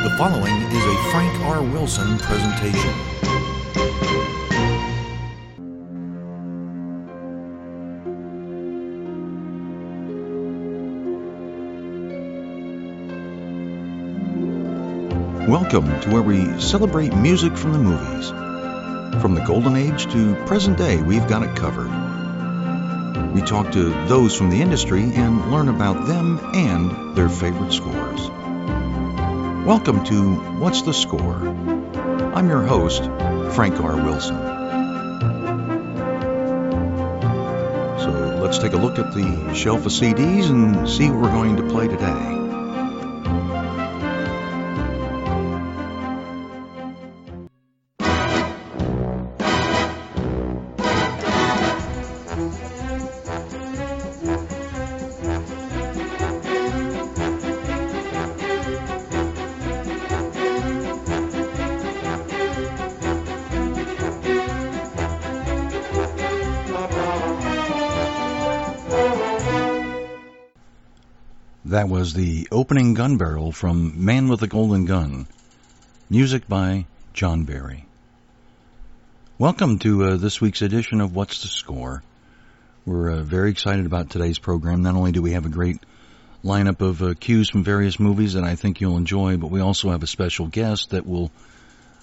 The following is a Frank R. Wilson presentation. Welcome to where we celebrate music from the movies. From the golden age to present day, we've got it covered. We talk to those from the industry and learn about them and their favorite scores. Welcome to What's the Score? I'm your host, Frank R. Wilson. So let's take a look at the shelf of CDs and see what we're going to play today. Was the opening gun barrel from Man with the Golden Gun. Music by John Barry. Welcome to uh, this week's edition of What's the Score? We're uh, very excited about today's program. Not only do we have a great lineup of uh, cues from various movies that I think you'll enjoy, but we also have a special guest that will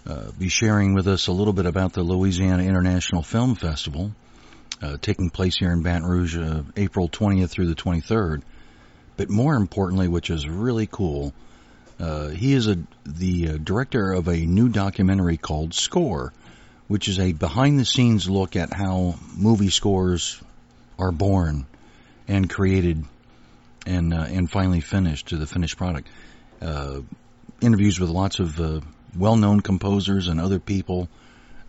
uh, be sharing with us a little bit about the Louisiana International Film Festival uh, taking place here in Baton Rouge uh, April 20th through the 23rd. But more importantly, which is really cool, uh, he is a, the uh, director of a new documentary called Score, which is a behind the scenes look at how movie scores are born and created and uh, and finally finished to the finished product. Uh, interviews with lots of uh, well known composers and other people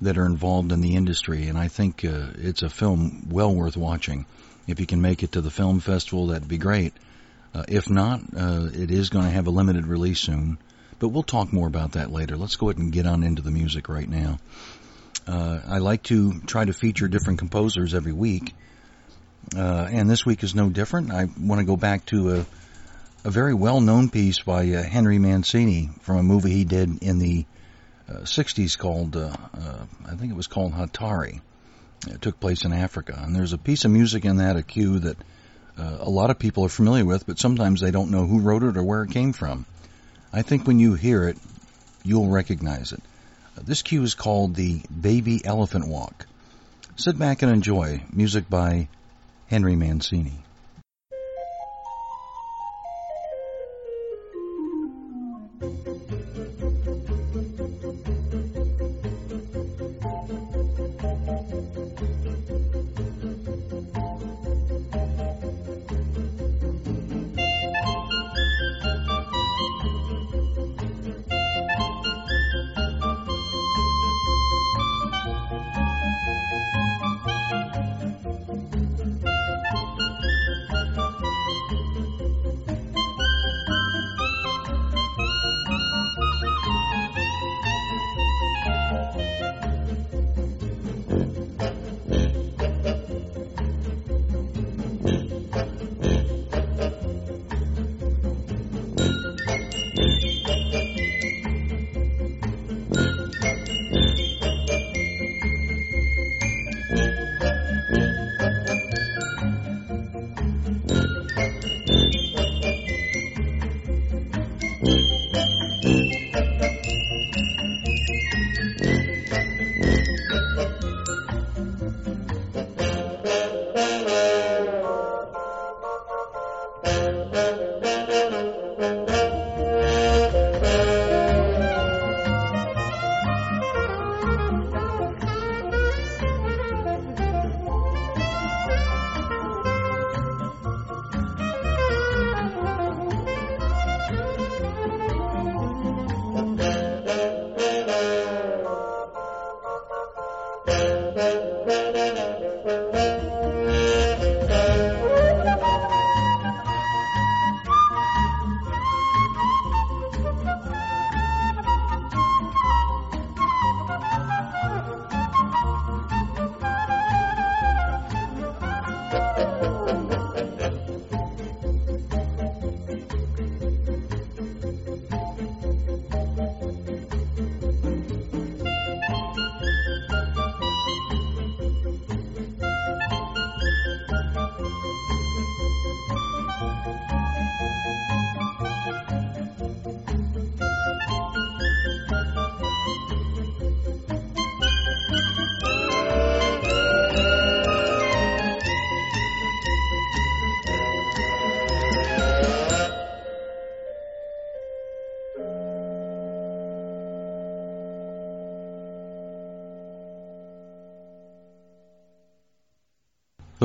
that are involved in the industry, and I think uh, it's a film well worth watching. If you can make it to the film festival, that'd be great. Uh, if not, uh, it is going to have a limited release soon, but we'll talk more about that later. Let's go ahead and get on into the music right now. Uh, I like to try to feature different composers every week, uh, and this week is no different. I want to go back to a, a very well-known piece by uh, Henry Mancini from a movie he did in the 60s called, I think it was called Hatari. It took place in Africa, and there's a piece of music in that, a cue that uh, a lot of people are familiar with, but sometimes they don't know who wrote it or where it came from. I think when you hear it, you'll recognize it. Uh, this cue is called the Baby Elephant Walk. Sit back and enjoy music by Henry Mancini.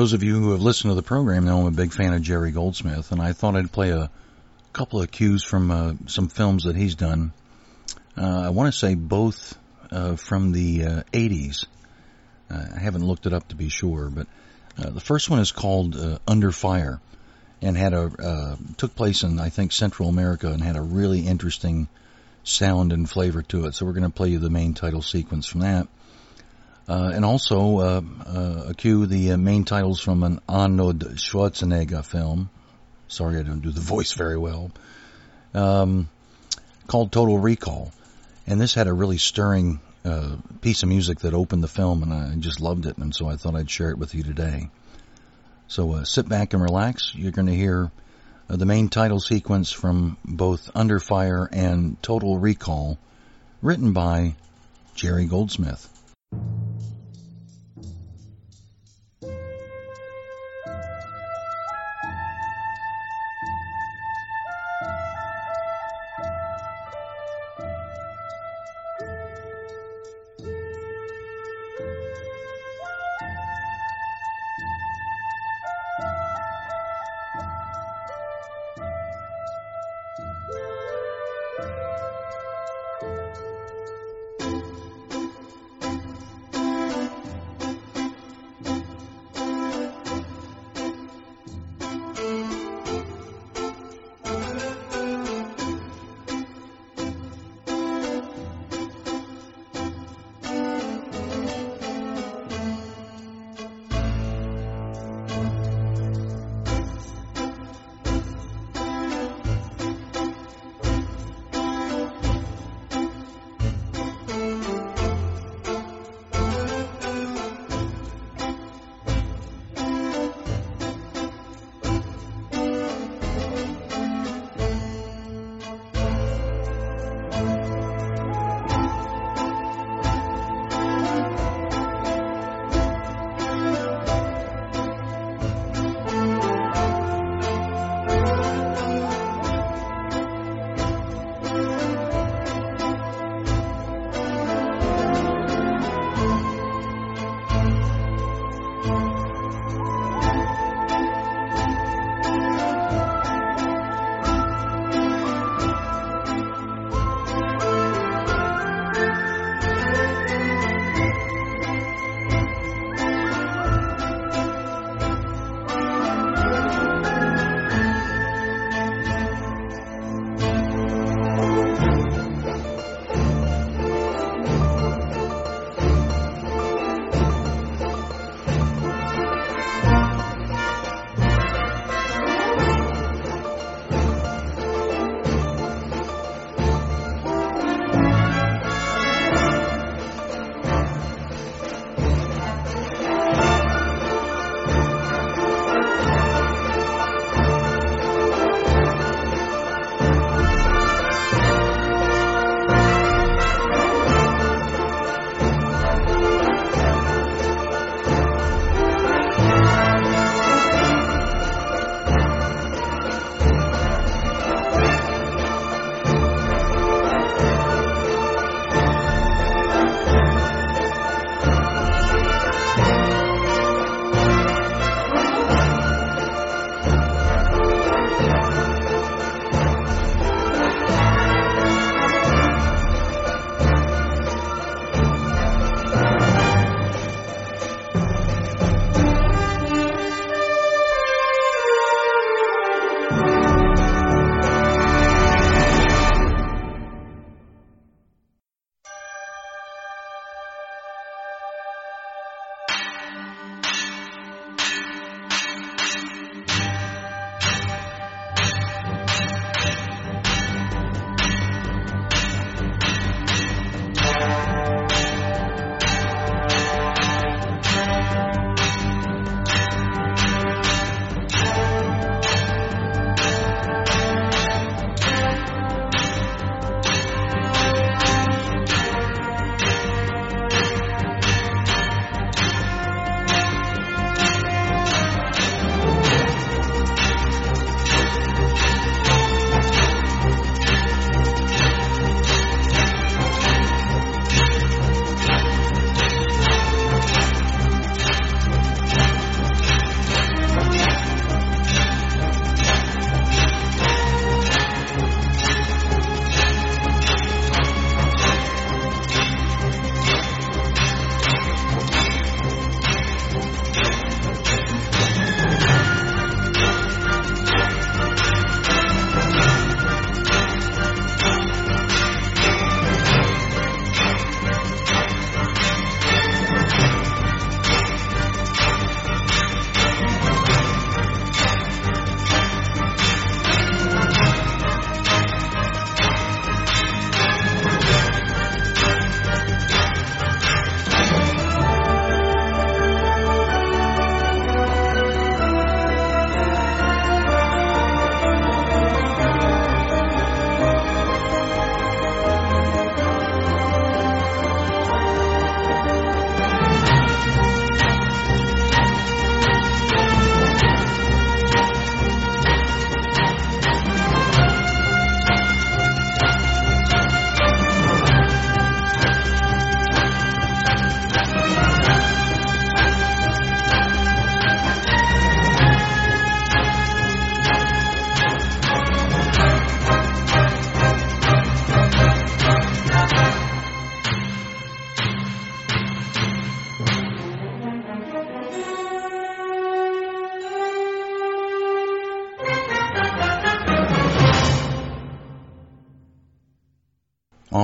Those of you who have listened to the program know I'm a big fan of Jerry Goldsmith, and I thought I'd play a couple of cues from uh, some films that he's done. Uh, I want to say both uh, from the 80s. Uh, uh, I haven't looked it up to be sure, but uh, the first one is called Under Fire, and had a took place in I think Central America, and had a really interesting sound and flavor to it. So we're going to play you the main title sequence from that. Uh, and also uh, uh, a cue the uh, main titles from an Arnold Schwarzenegger film. Sorry, I don't do the voice very well. Um, called Total Recall, and this had a really stirring uh, piece of music that opened the film, and I just loved it, and so I thought I'd share it with you today. So uh, sit back and relax. You're going to hear the main title sequence from both Under Fire and Total Recall, written by Jerry Goldsmith.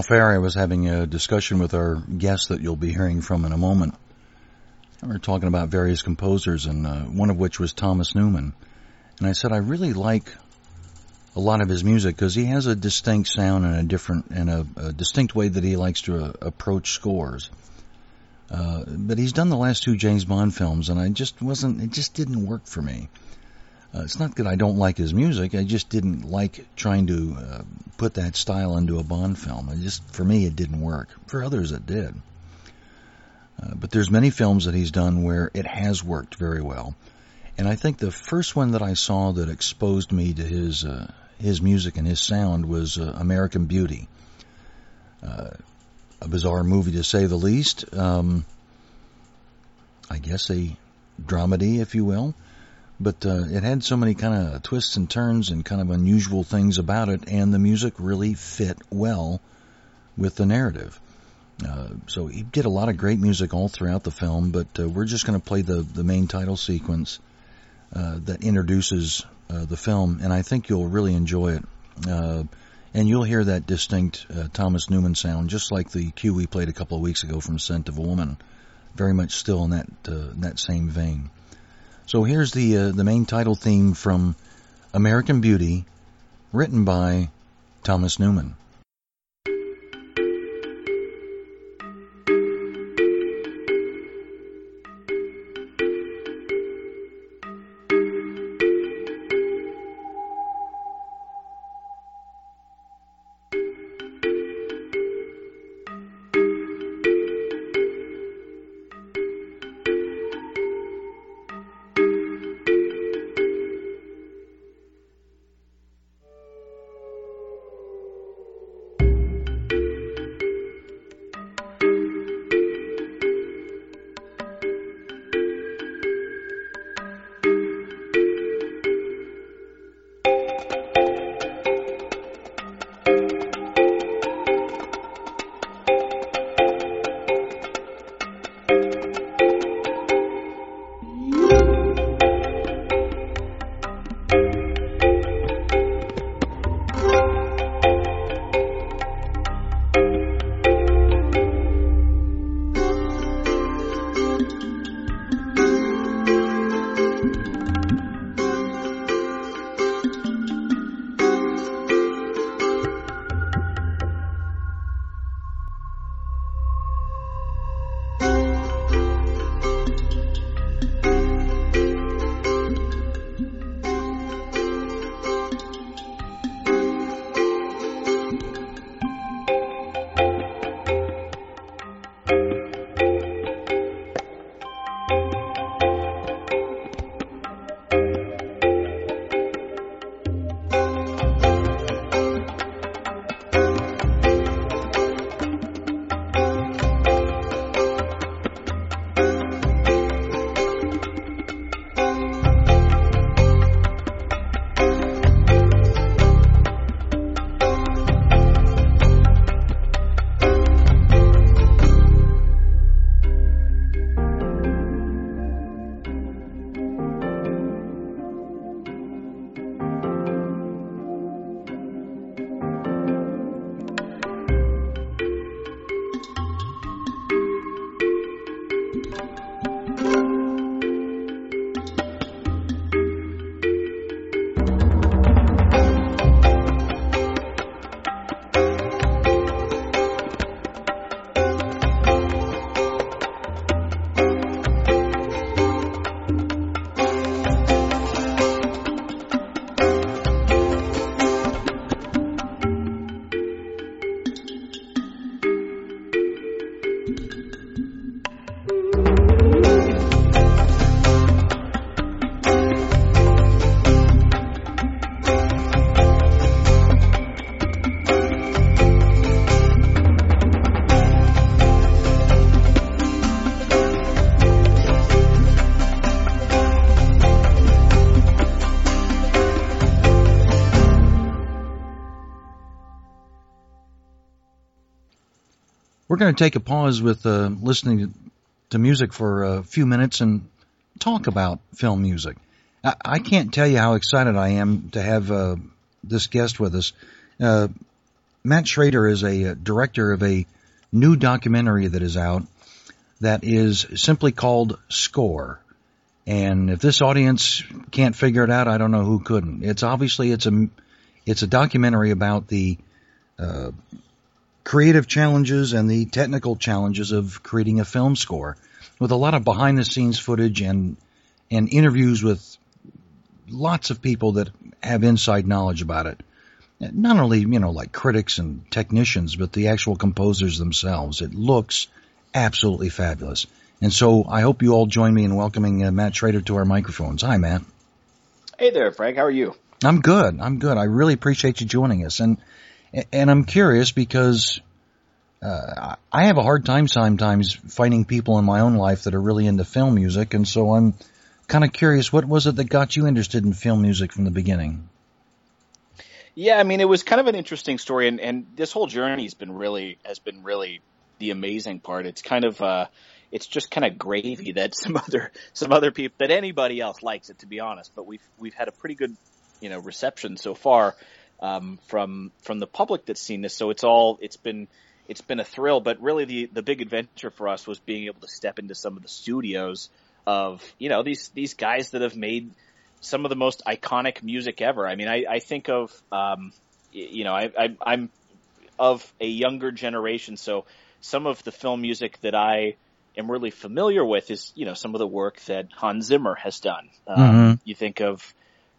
Off air, I was having a discussion with our guest that you'll be hearing from in a moment. We were talking about various composers, and uh, one of which was Thomas Newman. And I said I really like a lot of his music because he has a distinct sound and a different and a, a distinct way that he likes to uh, approach scores. Uh, but he's done the last two James Bond films, and I just wasn't. It just didn't work for me. Uh, it's not that I don't like his music. I just didn't like trying to uh, put that style into a Bond film. It just for me, it didn't work. For others, it did. Uh, but there's many films that he's done where it has worked very well. And I think the first one that I saw that exposed me to his uh, his music and his sound was uh, American Beauty. Uh, a bizarre movie to say the least. Um, I guess a dramedy, if you will. But uh, it had so many kind of twists and turns and kind of unusual things about it, and the music really fit well with the narrative. Uh, so he did a lot of great music all throughout the film, but uh, we're just going to play the, the main title sequence uh, that introduces uh, the film, and I think you'll really enjoy it. Uh, and you'll hear that distinct Thomas Newman sound, just like the cue we played a couple of weeks ago from "Scent of a Woman." Very much still in that that same vein. So here's the uh, the main title theme from American Beauty, written by Thomas Newman. Going to take a pause with uh, listening to music for a few minutes and talk about film music. I, I can't tell you how excited I am to have uh, this guest with us. Uh, Matt Schrader is a uh, director of a new documentary that is out that is simply called Score. And if this audience can't figure it out, I don't know who couldn't. It's obviously it's a it's a documentary about the uh, creative challenges and the technical challenges of creating a film score, with a lot of behind the scenes footage and and interviews with lots of people that have inside knowledge about it. Not only you know like critics and technicians, but the actual composers themselves. It looks absolutely fabulous. And so I hope you all join me in welcoming uh, Matt Schrader to our microphones. Hi, Matt. Hey there, Frank. How are you? I'm good. I'm good. I really appreciate you joining us. And and I'm curious because uh, I have a hard time sometimes finding people in my own life that are really into film music, and so I'm kind of curious. What was it that got you interested in film music from the beginning? Yeah, I mean, it was kind of an interesting story, and, and this whole journey has been really has been really the amazing part. It's kind of uh, it's just kind of gravy that some other some other people that anybody else likes it to be honest. But we've we've had a pretty good you know reception so far um, from from the public that's seen this. So it's all it's been it's been a thrill. But really the the big adventure for us was being able to step into some of the studios of you know these these guys that have made some of the most iconic music ever. I mean, I, I think of um, you know I, I I'm of a younger generation, so some of the film music that I am really familiar with is, you know, some of the work that Hans Zimmer has done. Um, mm-hmm. You think of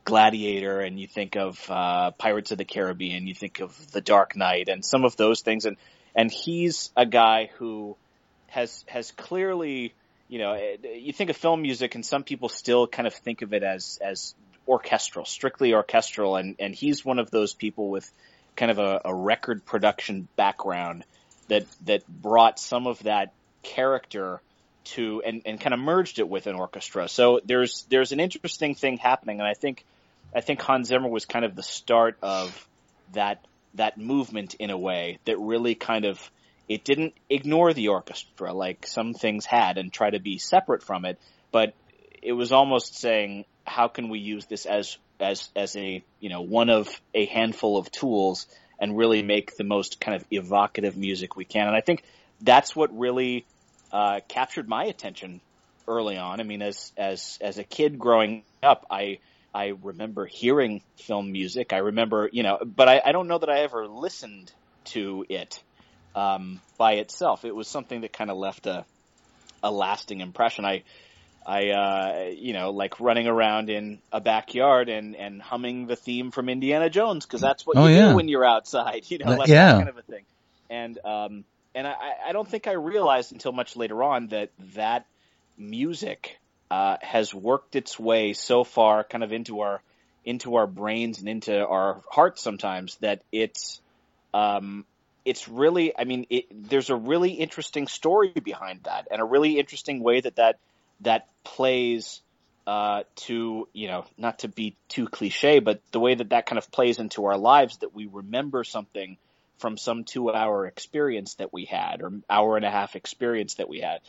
Gladiator and you think of uh, Pirates of the Caribbean, you think of The Dark Knight and some of those things. And, and he's a guy who has, has clearly, you know, you think of film music and some people still kind of think of it as, as orchestral, strictly orchestral. And, and he's one of those people with kind of a, a record production background that that brought some of that character to and, and kind of merged it with an orchestra. So there's there's an interesting thing happening, and I think I think Hans Zimmer was kind of the start of that that movement in a way that really kind of it didn't ignore the orchestra like some things had and try to be separate from it, but it was almost saying how can we use this as as as a you know one of a handful of tools and really make the most kind of evocative music we can. And I think that's what really uh, captured my attention early on. I mean, as as as a kid growing up, I I remember hearing film music. I remember, you know, but I, I don't know that I ever listened to it um, by itself. It was something that kind of left a a lasting impression. I I, uh, you know, like running around in a backyard and, and humming the theme from Indiana Jones because that's what oh, you yeah. do when you're outside, you know, like yeah. that kind of a thing. And, um, and I, I don't think I realized until much later on that that music, uh, has worked its way so far kind of into our, into our brains and into our hearts sometimes that it's, um, it's really, I mean, it, there's a really interesting story behind that and a really interesting way that that that plays uh, to you know not to be too cliche, but the way that that kind of plays into our lives that we remember something from some two hour experience that we had or hour and a half experience that we had.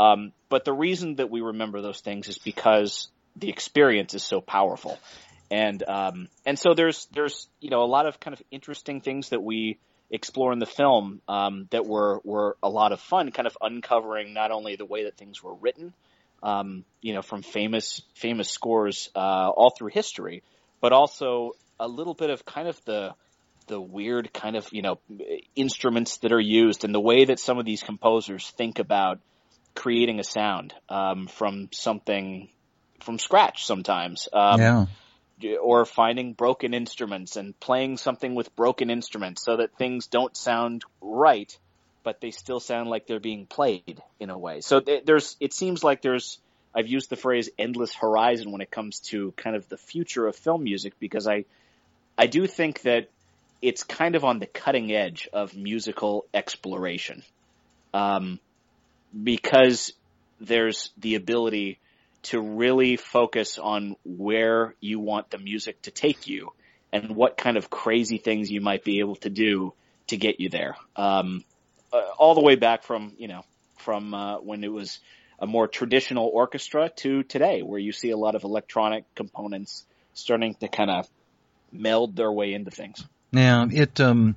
Um, but the reason that we remember those things is because the experience is so powerful. And, um, and so there's, there's, you know, a lot of kind of interesting things that we explore in the film, um, that were, were a lot of fun, kind of uncovering not only the way that things were written, um, you know, from famous famous scores uh, all through history, but also a little bit of kind of the the weird kind of you know instruments that are used and the way that some of these composers think about creating a sound um, from something from scratch sometimes. Um, yeah. Or finding broken instruments and playing something with broken instruments so that things don't sound right but they still sound like they're being played in a way. So there's, it seems like there's, I've used the phrase endless horizon when it comes to kind of the future of film music because I, I do think that it's kind of on the cutting edge of musical exploration. Um, because there's the ability to really focus on where you want the music to take you and what kind of crazy things you might be able to do to get you there. Um, uh, all the way back from you know from uh, when it was a more traditional orchestra to today, where you see a lot of electronic components starting to kind of meld their way into things. Yeah, it um,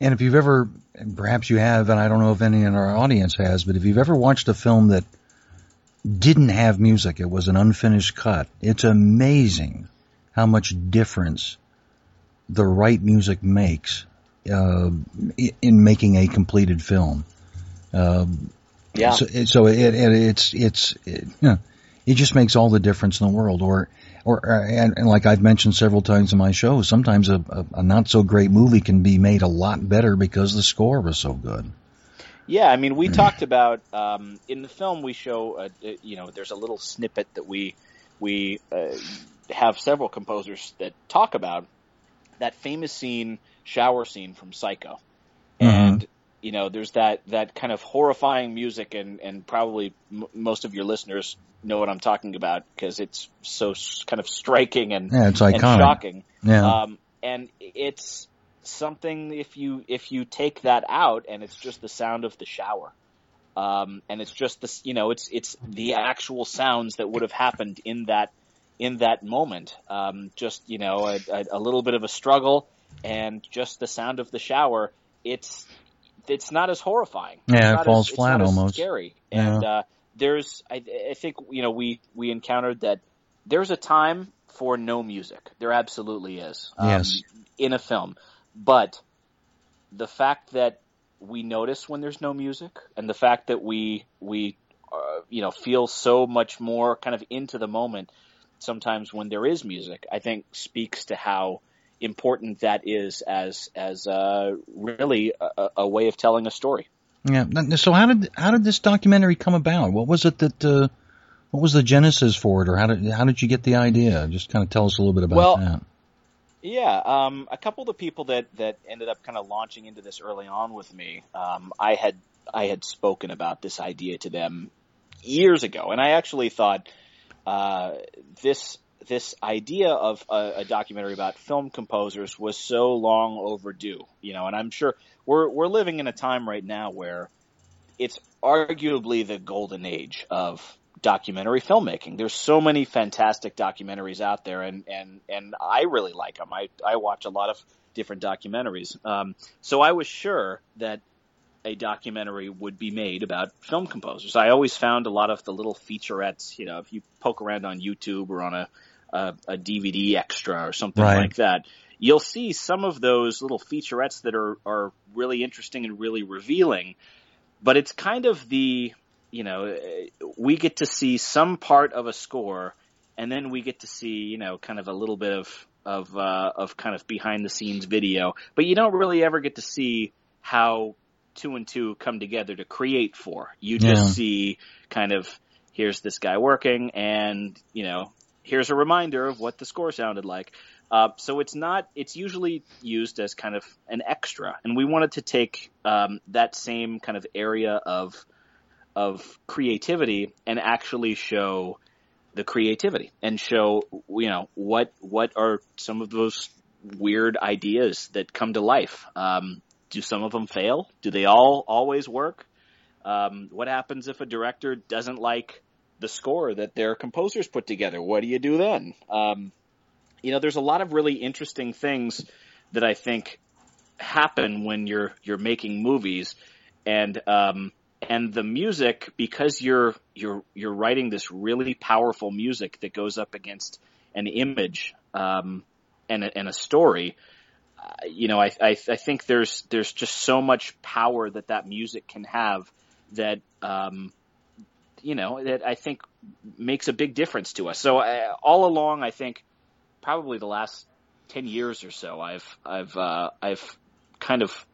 And if you've ever, perhaps you have, and I don't know if any in our audience has, but if you've ever watched a film that didn't have music, it was an unfinished cut, it's amazing how much difference the right music makes uh, in making a completed film. Uh, yeah. So, so it, it, it's it's it, you know, it just makes all the difference in the world. Or or and, and like I've mentioned several times in my show, sometimes a, a, a not so great movie can be made a lot better because the score was so good. Yeah, I mean, we mm. talked about um, in the film. We show, uh, you know, there's a little snippet that we we uh, have several composers that talk about that famous scene, shower scene from Psycho, mm-hmm. You know, there's that that kind of horrifying music, and and probably m- most of your listeners know what I'm talking about because it's so s- kind of striking and yeah, it's iconic. and shocking. Yeah, um, and it's something if you if you take that out and it's just the sound of the shower. Um, and it's just this, you know, it's it's the actual sounds that would have happened in that in that moment. Um, just you know, a, a, a, little bit of a struggle, and just the sound of the shower. It's it's not as horrifying. Yeah, it falls as, flat almost. Scary, and uh, there's I, I think you know we we encountered that there's a time for no music. There absolutely is. Um, yes. In a film, but the fact that we notice when there's no music, and the fact that we we uh, you know feel so much more kind of into the moment sometimes when there is music, I think speaks to how important that is as as uh, really a, a, way of telling a story. Yeah. So how did how did this documentary come about? What was it that uh, what was the genesis for it, or how did how did you get the idea? Just kind of tell us a little bit about well, that. Yeah, um, a couple of the people that that ended up kind of launching into this early on with me, um, I had I had spoken about this idea to them years ago, and I actually thought uh, this this idea of a, a, documentary about film composers was so long overdue. You know, and I'm sure we're we're living in a time right now where it's arguably the golden age of documentary filmmaking. There's so many fantastic documentaries out there, and and and I really like them. I I watch a lot of different documentaries. Um, so I was sure that a documentary would be made about film composers. I always found a lot of the little featurettes. You know, if you poke around on YouTube or on a a, a DVD extra or something right. like that, you'll see some of those little featurettes that are are really interesting and really revealing. But it's kind of the you know, we get to see some part of a score, and then we get to see, you know, kind of a little bit of of uh, of kind of behind the scenes video, but you don't really ever get to see how two and two come together to create four. You just yeah. see kind of here's this guy working, and you know, here's a reminder of what the score sounded like. Uh, so it's not. It's usually used as kind of an extra, and we wanted to take um, that same kind of area of of creativity and actually show the creativity and show you know what what are some of those weird ideas that come to life. Um, do some of them fail? Do they all always work? Um, what happens if a director doesn't like the score that their composers put together? What do you do then? Um, you know, there's a lot of really interesting things that I think happen when you're you're making movies, and um, and the music because you're you're you're writing this really powerful music that goes up against an image um, and a, and a story. Uh, you know, I, I I think there's there's just so much power that that music can have that um, you know that I think makes a big difference to us. So uh, all along, I think probably the last ten years or so, I've I've uh, I've kind of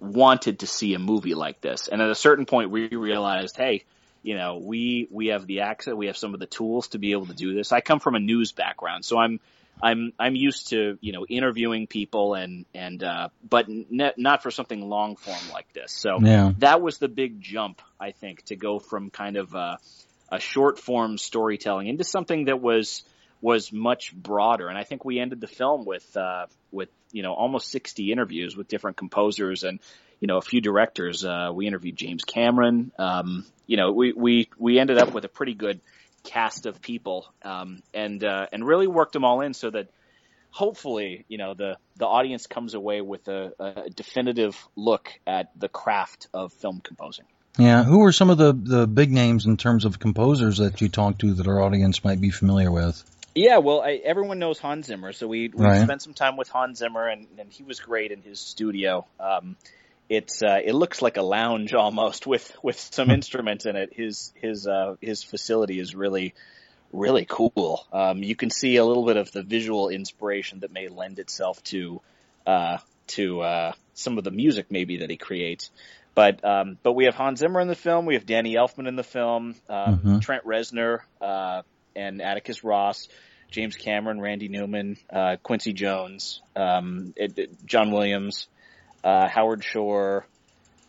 wanted to see a movie like this. And at a certain point, we realized, hey, you know, we we have the access, we have some of the tools to be able to do this. I come from a news background, so I'm I'm I'm used to you know interviewing people and and uh, but ne- not for something long form like this. So yeah. that was the big jump, I think, to go from kind of a, a short form storytelling into something that was was much broader. And I think we ended the film with uh, with you know almost 60 interviews with different composers and you know a few directors. Uh, we interviewed James Cameron. Um, you know, we we we ended up with a pretty good cast of people um, and uh, and really worked them all in so that hopefully, you know, the the audience comes away with a, a definitive look at the craft of film composing. Yeah, who are some of the the big names in terms of composers that you talk to that our audience might be familiar with? Yeah, well, I, everyone knows Hans Zimmer, so we we Right. spent some time with Hans Zimmer, and, and he was great in his studio. Um, it's uh, it looks like a lounge almost with with some instruments in it. His his uh, his facility is really really cool. Um, you can see a little bit of the visual inspiration that may lend itself to uh, to uh, some of the music maybe that he creates. But um, but we have Hans Zimmer in the film. We have Danny Elfman in the film. Um, Mhm. Trent Reznor uh, and Atticus Ross. James Cameron, Randy Newman, uh, Quincy Jones, um, it, it- John Williams, uh, Howard Shore,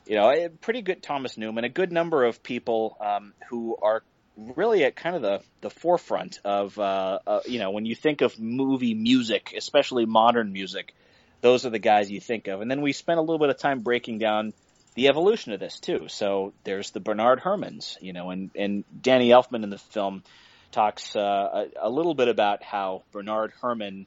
you know, a pretty good Thomas Newman, a good number of people um, who are really at kind of the, the forefront of, uh, uh, you know, when you think of movie music, especially modern music, those are the guys you think of. And then we spent a little bit of time breaking down the evolution of this too. So there's the Bernard Herrmanns, you know, and, and Danny Elfman in the film talks uh, a, a little bit about how Bernard Herrmann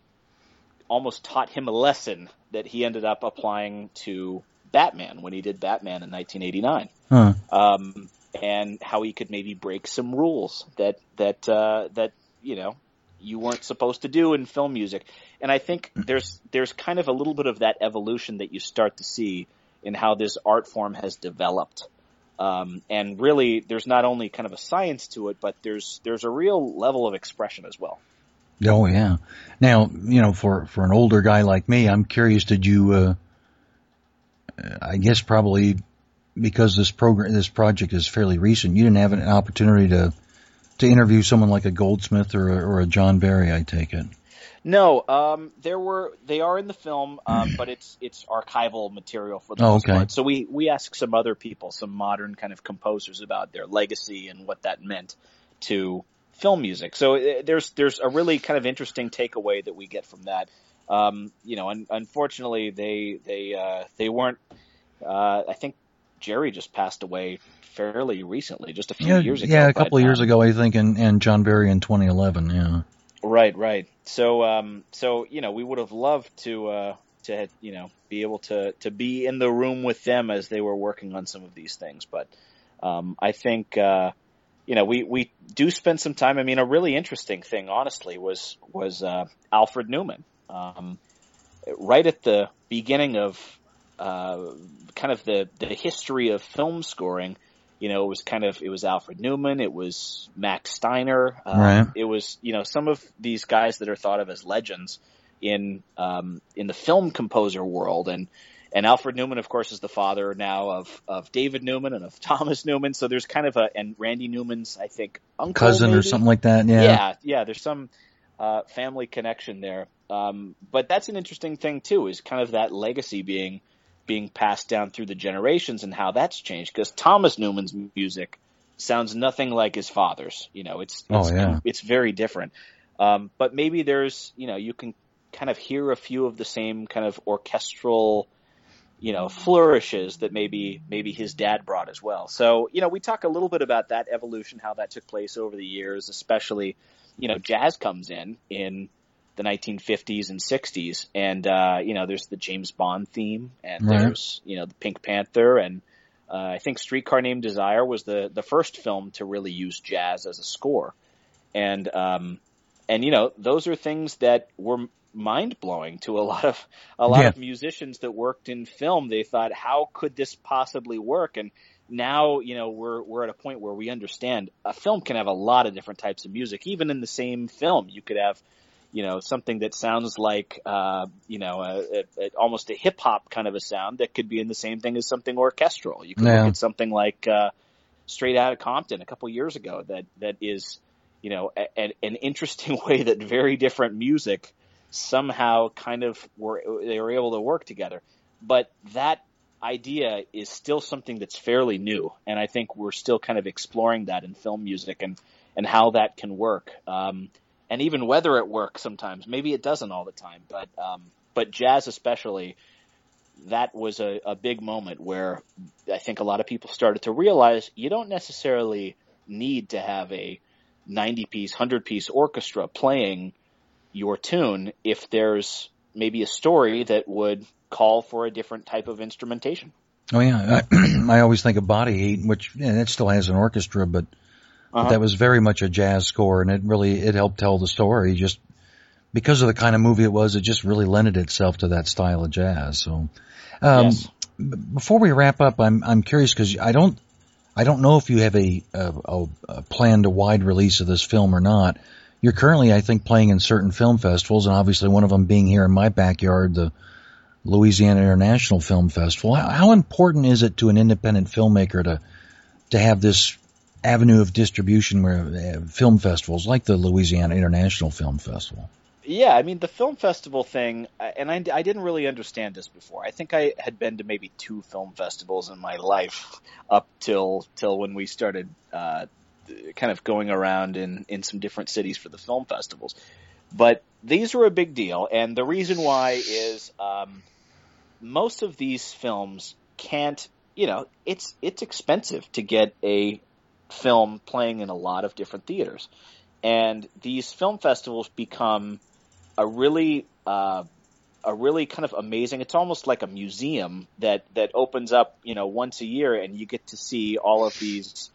almost taught him a lesson that he ended up applying to Batman when he did Batman in 1989 Huh. um, and how he could maybe break some rules that that uh, that you know you weren't supposed to do in film music. And I think there's there's kind of a little bit of that evolution that you start to see in how this art form has developed. Um, and really, there's not only kind of a science to it, but there's there's a real level of expression as well. Oh yeah. Now, you know, for for an older guy like me, I'm curious. Did you? Uh, I guess probably because this program, this project is fairly recent. You didn't have an opportunity to to interview someone like a Goldsmith or a, or a John Barry. I take it. No, um, there were they are in the film, um, but it's it's archival material for the Oh, most okay. part. So we we asked some other people, some modern kind of composers, about their legacy and what that meant to film music. So uh, there's there's a really kind of interesting takeaway that we get from that. Um, you know, un- unfortunately, they they uh, they weren't. Uh, I think Jerry just passed away fairly recently, just a few Yeah, years ago. yeah, a couple of years ago, I think, and and John Barry in 2011. Yeah. Right, right. So, um, so you know, we would have loved to, uh, to you know, be able to to be in the room with them as they were working on some of these things. But um, I think, uh, you know, we we do spend some time. I mean, a really interesting thing, honestly, was was uh, Alfred Newman. Um, right at the beginning of uh, kind of the the history of film scoring. You know, it was kind of it was Alfred Newman, it was Max Steiner, um, Right. it was you know some of these guys that are thought of as legends in um, in the film composer world, and and Alfred Newman, of course, is the father now of of David Newman and of Thomas Newman. So there's kind of a and Randy Newman's, I think, uncle Cousin or something like that. Yeah. yeah, yeah, There's some uh, family connection there, um, but that's an interesting thing too. Is kind of that legacy being being passed down through the generations and how that's changed. Because Thomas Newman's music sounds nothing like his father's. You know, it's Oh, it's, yeah. it's very different. Um, but maybe there's you know you can kind of hear a few of the same kind of orchestral you know flourishes that maybe maybe his dad brought as well. So you know we talk a little bit about that evolution, how that took place over the years, especially you know jazz comes in in the 1950s and 60s, and uh, you know there's the James Bond theme, and Right. there's you know the Pink Panther, and uh, I think Streetcar Named Desire was the the first film to really use jazz as a score, and um, and you know those are things that were mind blowing to a lot of a lot Yeah. of musicians that worked in film. They thought, how could this possibly work? And now, you know, we're we're at a point where we understand a film can have a lot of different types of music. Even in the same film, you could have, you know, something that sounds like, uh, you know, a, a, a, almost a hip hop kind of a sound that could be in the same thing as something orchestral. You could Yeah. look at something like uh, Straight Outta Compton a couple years ago that that is, you know, a, a, an interesting way that very different music somehow kind of were they were able to work together. But that idea is still something that's fairly new, and I think we're still kind of exploring that in film music and and how that can work, um, and even whether it works sometimes. Maybe it doesn't all the time, but um, but jazz especially. That was a, a big moment where I think a lot of people started to realize you don't necessarily need to have a 90 piece, 100 piece orchestra playing your tune if there's maybe a story that would call for a different type of instrumentation. Oh yeah, I, I always think of Body Heat, which yeah, it still has an orchestra, but, uh-huh. but that was very much a jazz score, and it really it helped tell the story. Just because of the kind of movie it was, it just really lended itself to that style of jazz. So, um, yes. before we wrap up, I'm I'm curious because I don't I don't know if you have a, a, a planned a wide release of this film or not. You're currently, I think, playing in certain film festivals, and obviously one of them being here in my backyard, the Louisiana International Film Festival. How, how important is it to an independent filmmaker to to have this avenue of distribution where uh, film festivals like the Louisiana International Film Festival? Yeah, I mean the film festival thing, and I, I didn't really understand this before. I think I had been to maybe two film festivals in my life up till till when we started uh, kind of going around in in some different cities for the film festivals. But these are a big deal, and the reason why is um, most of these films can't. You know, it's it's expensive to get a film playing in a lot of different theaters, and these film festivals become a really uh, a really kind of amazing. It's almost like a museum that that opens up, you know, once a year, and you get to see all of these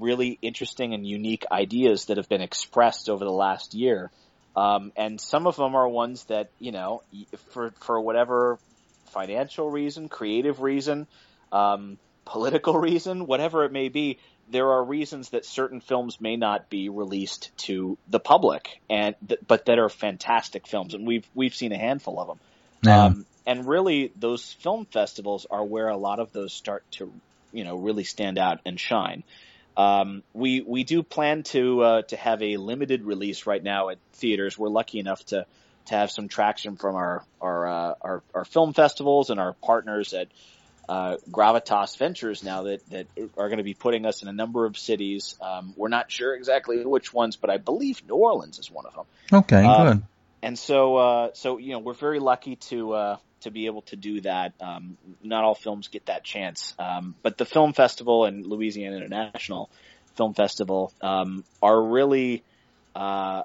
really interesting and unique ideas that have been expressed over the last year. Um, and some of them are ones that you know, for for whatever financial reason, creative reason, um, political reason, whatever it may be, there are reasons that certain films may not be released to the public, and th- but that are fantastic films, and we've we've seen a handful of them. Yeah. Um, and really, those film festivals are where a lot of those start to, you know, really stand out and shine. Um, we we do plan to uh, to have a limited release right now at theaters. We're lucky enough to to have some traction from our our uh, our, our film festivals and our partners at uh, Gravitas Ventures now that, that are going to be putting us in a number of cities. Um, we're not sure exactly which ones, but I believe New Orleans is one of them. Okay, um, good. And so, uh, so you know, we're very lucky to uh, to be able to do that. Um, not all films get that chance, um, but the film festival and Louisiana International Film Festival um, are really, uh,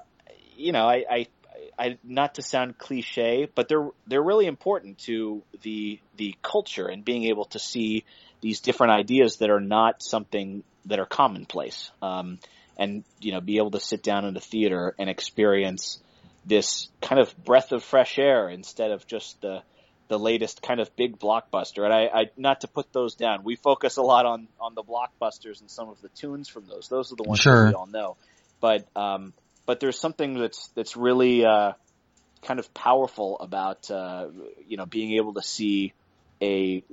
you know, I, I I, not to sound cliche, but they're they're really important to the the culture and being able to see these different ideas that are not something that are commonplace, um, and you know be able to sit down in a theater and experience this kind of breath of fresh air instead of just the the latest kind of big blockbuster. And I, I not to put those down. We focus a lot on on the blockbusters and some of the tunes from those. Those are the ones sure. that we all know. But um, but there's something that's that's really uh, kind of powerful about uh, you know being able to see a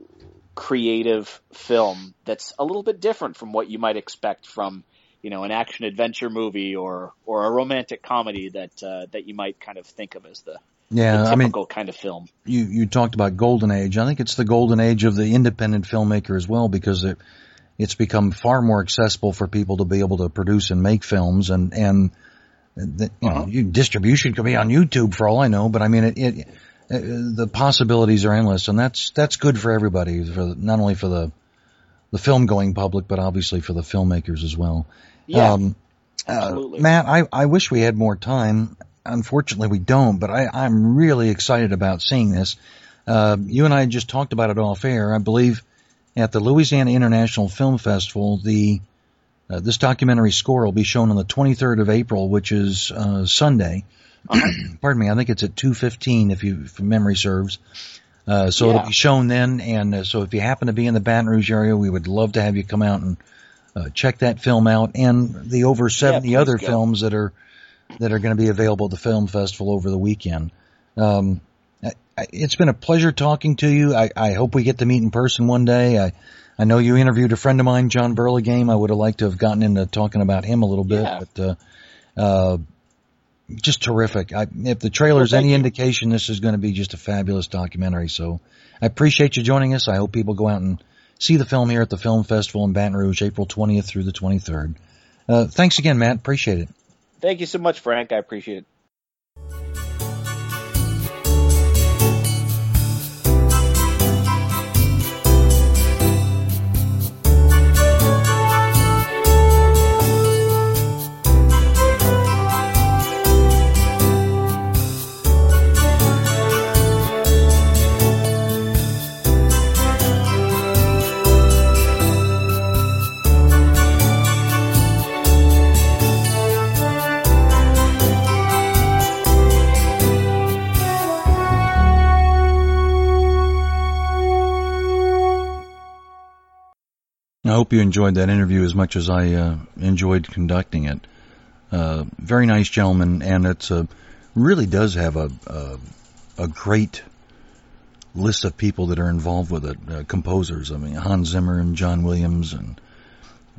creative film that's a little bit different from what you might expect from you know an action adventure movie or or a romantic comedy that uh, that you might kind of think of as the yeah, I mean, kind of film. You you talked about golden age. I think it's the golden age of the independent filmmaker as well because it it's become far more accessible for people to be able to produce and make films and and the, you uh-huh. know, you, distribution could be on YouTube for all I know, but I mean, it, it, it, the possibilities are endless, and that's that's good for everybody, for not only for the the film going public, but obviously for the filmmakers as well. Yeah, um, uh, absolutely. Uh, Matt, I, I wish we had more time. Unfortunately, we don't, but I, I'm really excited about seeing this. Uh, you and I just talked about it off air. I believe at the Louisiana International Film Festival, the uh, this documentary score will be shown on the 23rd of April, which is uh, Sunday. Pardon me, I think it's at 2:15 if you if memory serves. Uh, so yeah. it'll be shown then, and uh, so if you happen to be in the Baton Rouge area, we would love to have you come out and uh, check that film out, and the over 70 yeah, other go. films that are that are going to be available at the film festival over the weekend. Um, it's been a pleasure talking to you. I, I hope we get to meet in person one day. I I know you interviewed a friend of mine, Jon Burlingame. I would have liked to have gotten into talking about him a little bit, yeah. but uh, uh, just terrific. I, if the trailer is well, any you. indication, this is going to be just a fabulous documentary. So I appreciate you joining us. I hope people go out and see the film here at the Film Festival in Baton Rouge, April 20th through the 23rd. Uh, thanks again, Matt. Appreciate it. Thank you so much, Frank. I appreciate it. Hope you enjoyed that interview as much as I uh, enjoyed conducting it. Uh, very nice gentleman, and it's a really does have a, a, a great list of people that are involved with it. Uh, composers, I mean Hans Zimmer and John Williams and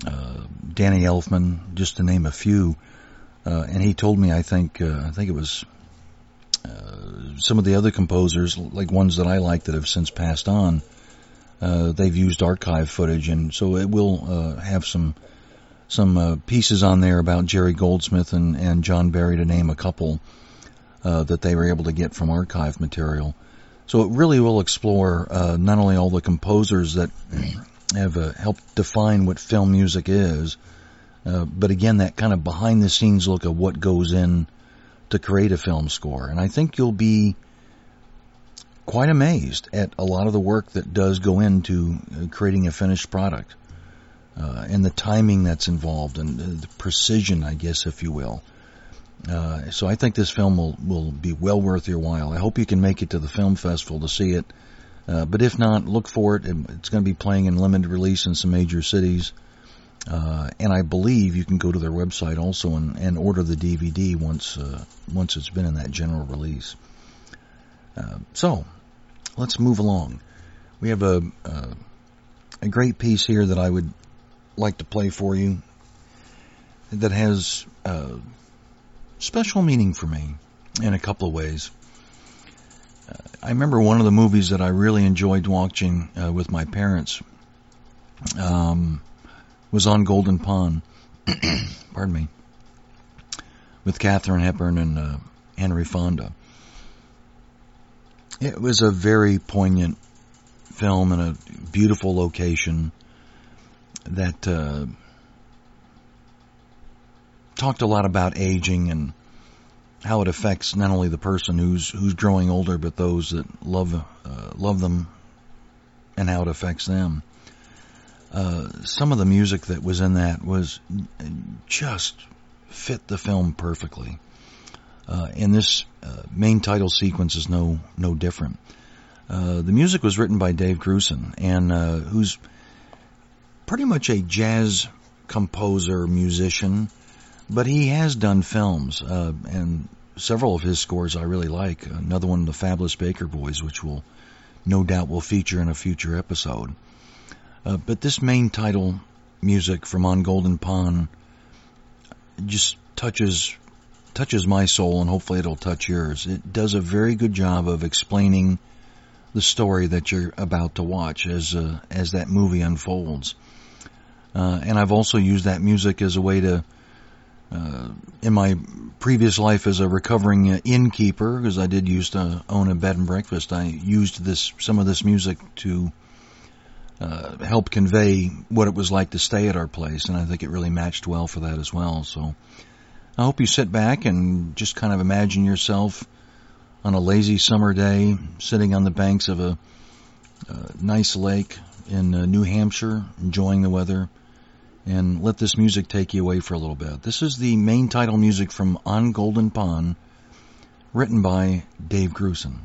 uh, Danny Elfman, just to name a few. Uh, and he told me, I think, uh, I think it was some of the other composers, like ones that I like that have since passed on. Uh, they've used archive footage, and so it will uh, have some some uh, pieces on there about Jerry Goldsmith and, and John Barry, to name a couple uh, that they were able to get from archive material. So it really will explore uh, not only all the composers that have uh, helped define what film music is, but again that kind of behind the scenes look at what goes in to create a film score. And I think you'll be quite amazed at a lot of the work that does go into uh, creating a finished product. Uh, and the timing that's involved and the precision, I guess, if you will. Uh, so I think this film will, will be well worth your while. I hope you can make it to the film festival to see it. Uh, but if not, look for it. It's going to be playing in limited release in some major cities. Uh, and I believe you can go to their website also and, and order the DVD once uh, once it's been in that general release. Uh, so let's move along. We have a a great piece here that I would like to play for you that has uh, special meaning for me in a couple of ways. Uh, I remember one of the movies that I really enjoyed watching uh, with my parents um, was on Golden Pond. Pardon me. With Katharine Hepburn and Henry Fonda. It was a very poignant film in a beautiful location that uh, talked a lot about aging and how it affects not only the person who's who's growing older, but those that love uh, love them, and how it affects them. Uh, some of the music that was in that was just fit the film perfectly. Uh, and this uh, main title sequence is no no different. Uh, the music was written by Dave Grusin, and uh, who's pretty much a jazz composer musician but he has done films, uh, and several of his scores I really like. Another one, The Fabulous Baker Boys, which will no doubt will feature in a future episode. Uh, but this main title music from On Golden Pond just touches touches my soul, and hopefully it'll touch yours. It does a very good job of explaining the story that you're about to watch as uh, as that movie unfolds. Uh, and I've also used that music as a way to uh, in my previous life as a recovering innkeeper, because I did used to own a bed and breakfast, I used this some of this music to uh, help convey what it was like to stay at our place, and I think it really matched well for that as well. So I hope you sit back and just kind of imagine yourself on a lazy summer day, sitting on the banks of a, a nice lake in uh, New Hampshire, enjoying the weather and let this music take you away for a little bit. This is the main title music from On Golden Pond, written by Dave Grusin.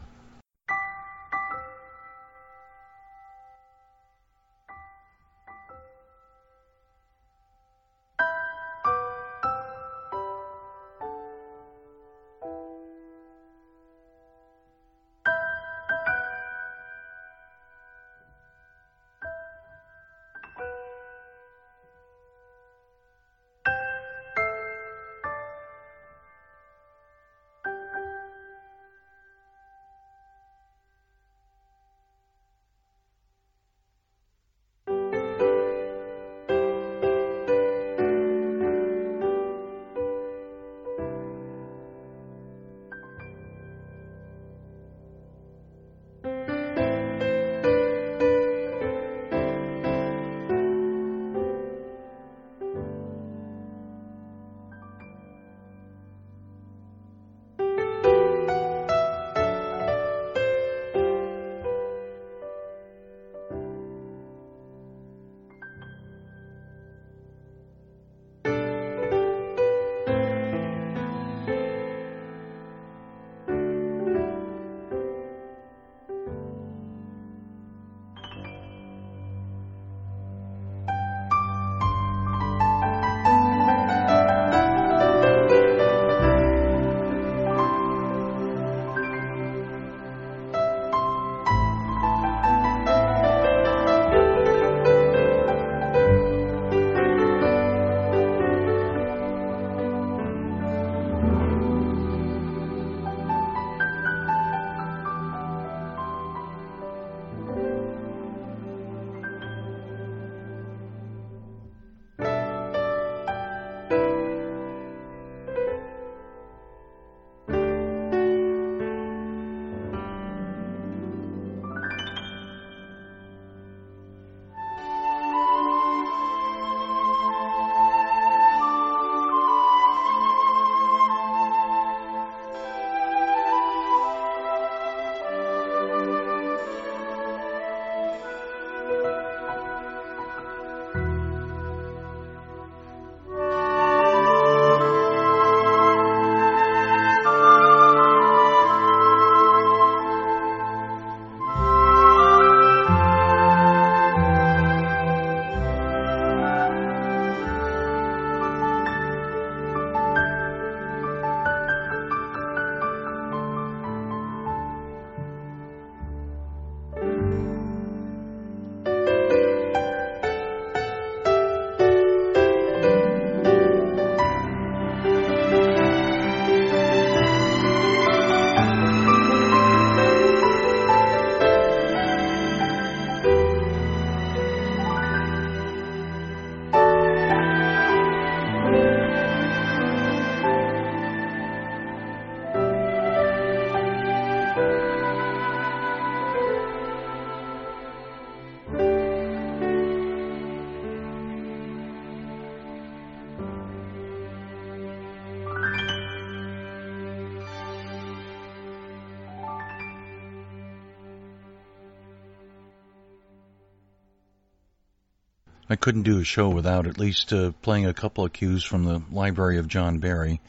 I couldn't do a show without at least uh, playing a couple of cues from the library of John Barry.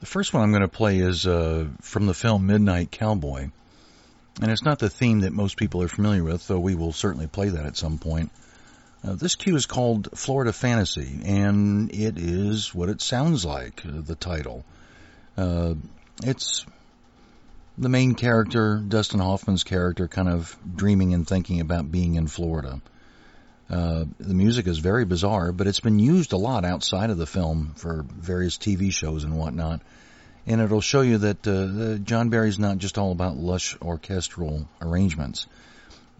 The first one I'm going to play is uh, from the film Midnight Cowboy. And it's not the theme that most people are familiar with, though we will certainly play that at some point. Uh, this cue is called Florida Fantasy, and it is what it sounds like, uh, the title. Uh, it's the main character, Dustin Hoffman's character, kind of dreaming and thinking about being in Florida. Uh, the music is very bizarre, but it's been used a lot outside of the film for various TV shows and whatnot. And it'll show you that uh, John Barry's not just all about lush orchestral arrangements.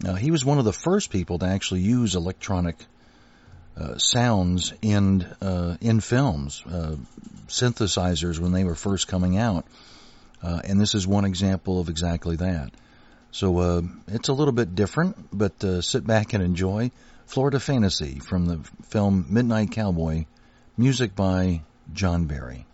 Uh, he was one of the first people to actually use electronic uh, sounds in uh, in films, uh, synthesizers when they were first coming out, uh, and this is one example of exactly that. So uh, it's a little bit different, but sit back and enjoy Florida Fantasy from the film Midnight Cowboy, music by John Barry.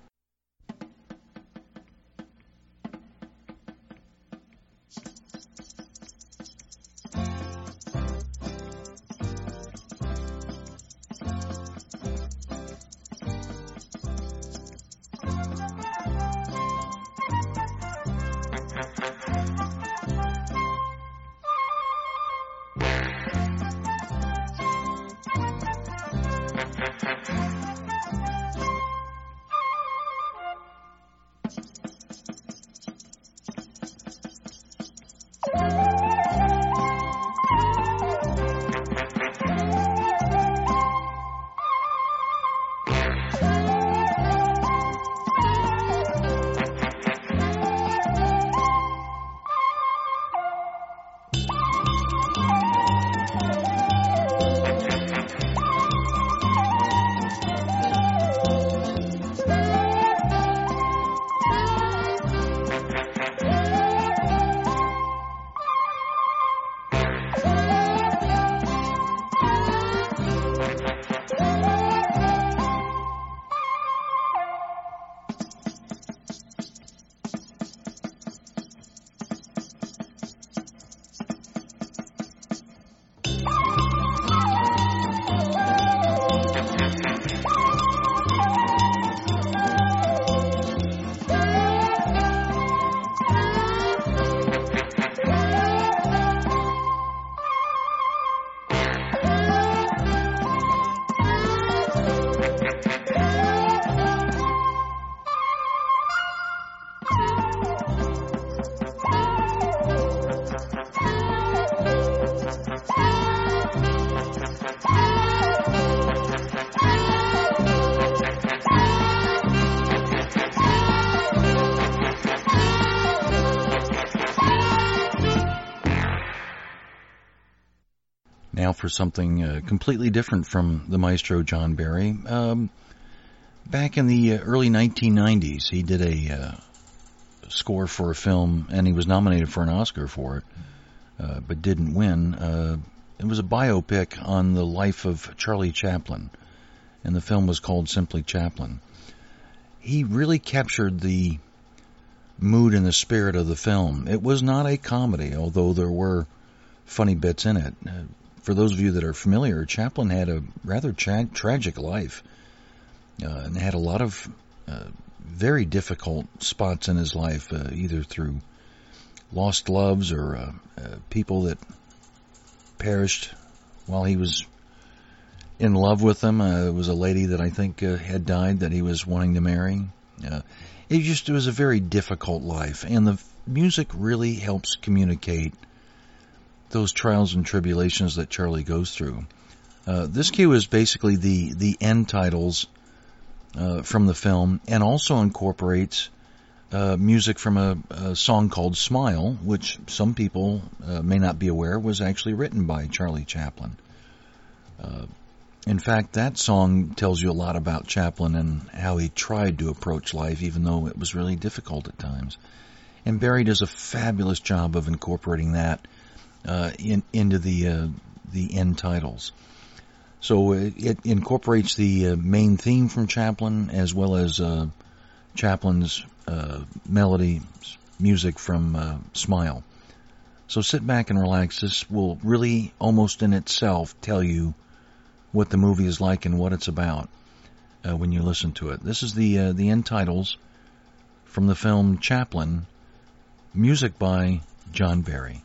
For something uh, completely different from the maestro John Barry. Um, back in the uh, early 1990s, he did a uh, score for a film, and he was nominated for an Oscar for it, uh, but didn't win. It was a biopic on the life of Charlie Chaplin, and the film was called simply Chaplin. He really captured the mood and the spirit of the film. It was not a comedy, although there were funny bits in it. For those of you that are familiar, Chaplin had a rather tra- tragic life uh, and had a lot of uh, very difficult spots in his life, uh, either through lost loves or uh, uh, people that perished while he was in love with them. Uh, it was a lady that I think had died that he was wanting to marry. it just it was a very difficult life, and the music really helps communicate those trials and tribulations that Charlie goes through. Uh, this cue is basically the the end titles uh, from the film, and also incorporates uh, music from a, a, song called "Smile," which some people uh, may not be aware was actually written by Charlie Chaplin. Uh, in fact, that song tells you a lot about Chaplin and how he tried to approach life, even though it was really difficult at times. And Barry does a fabulous job of incorporating that uh, in, into the uh, the end titles. So it, it incorporates the uh, main theme from Chaplin as well as uh, Chaplin's uh, melody music from Smile. So sit back and relax. This will really almost in itself tell you what the movie is like and what it's about when you listen to it. This is the the end titles from the film Chaplin, music by John Barry.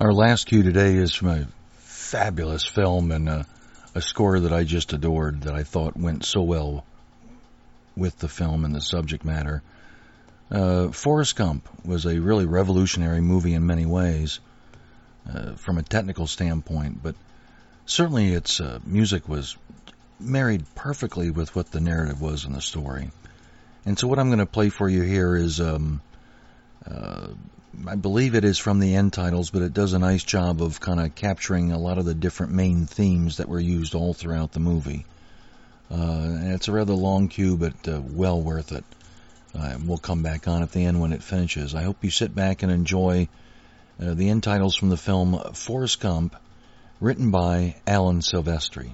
Our last cue today is from a fabulous film and a, a score that I just adored that I thought went so well with the film and the subject matter. Uh, Forrest Gump was a really revolutionary movie in many ways uh, from a technical standpoint, but certainly its uh, music was married perfectly with what the narrative was in the story. And so what I'm going to play for you here is, um, uh, I believe it is from the end titles, but it does a nice job of kind of capturing a lot of the different main themes that were used all throughout the movie. Uh, it's a rather long cue, but uh, well worth it. Uh, we'll come back on at the end when it finishes. I hope you sit back and enjoy uh, the end titles from the film Forrest Gump, written by Alan Silvestri.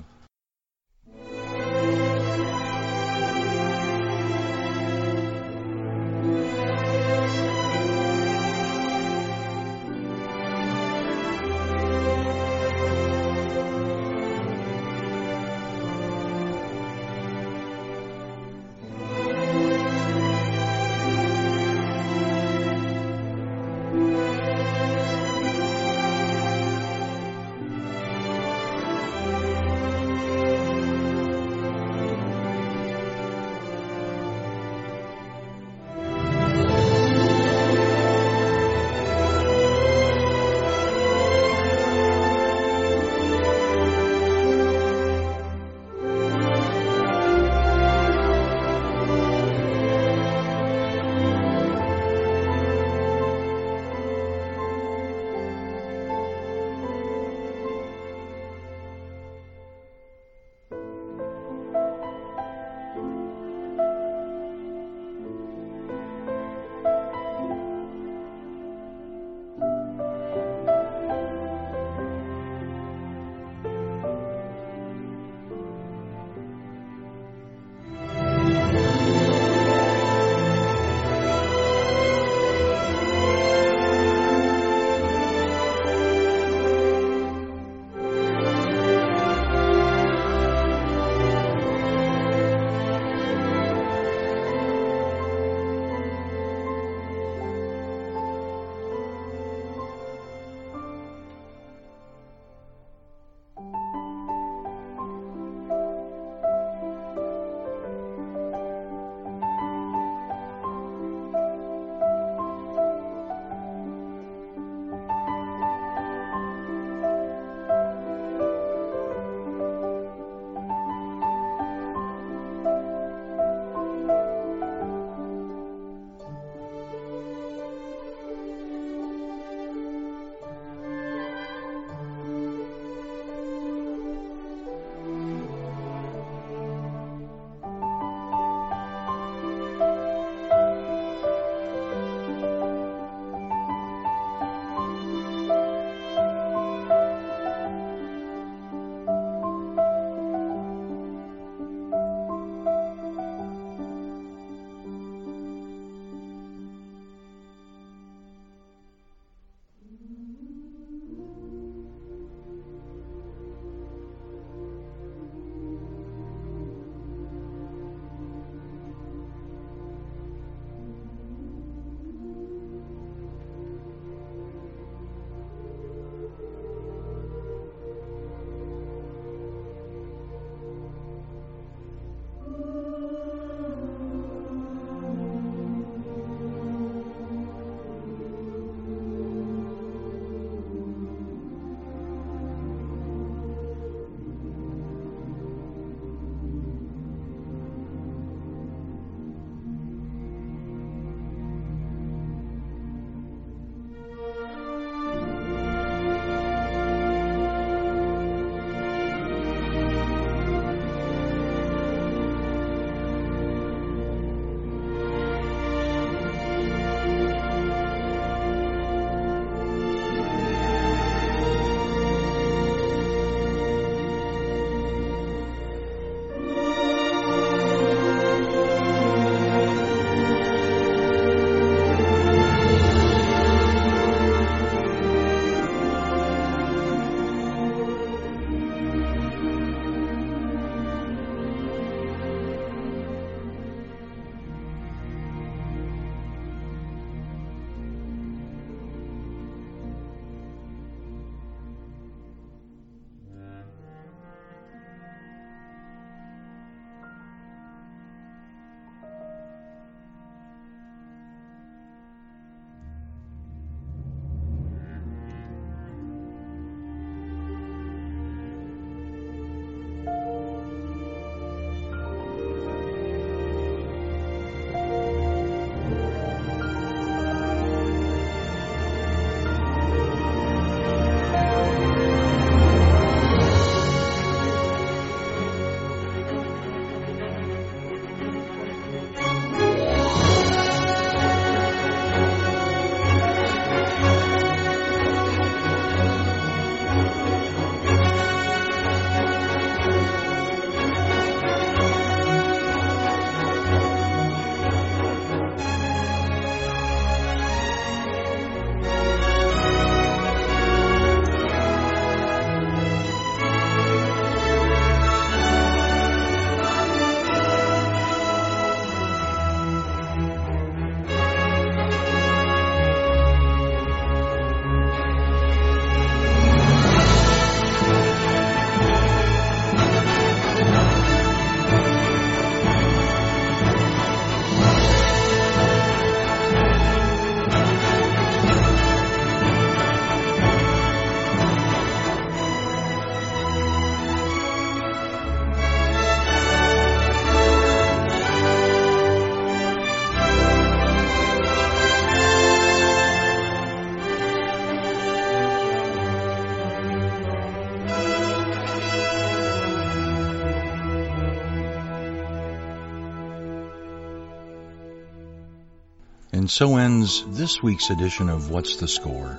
So ends this week's edition of What's the Score?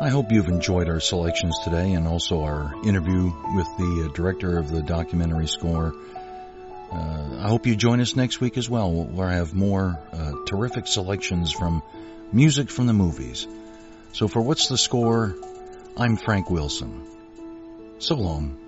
I hope you've enjoyed our selections today and also our interview with the uh, director of the documentary score. Uh, I hope you join us next week as well. where I have more uh, terrific selections from music from the movies. So for What's the Score, I'm Frank Wilson. So long.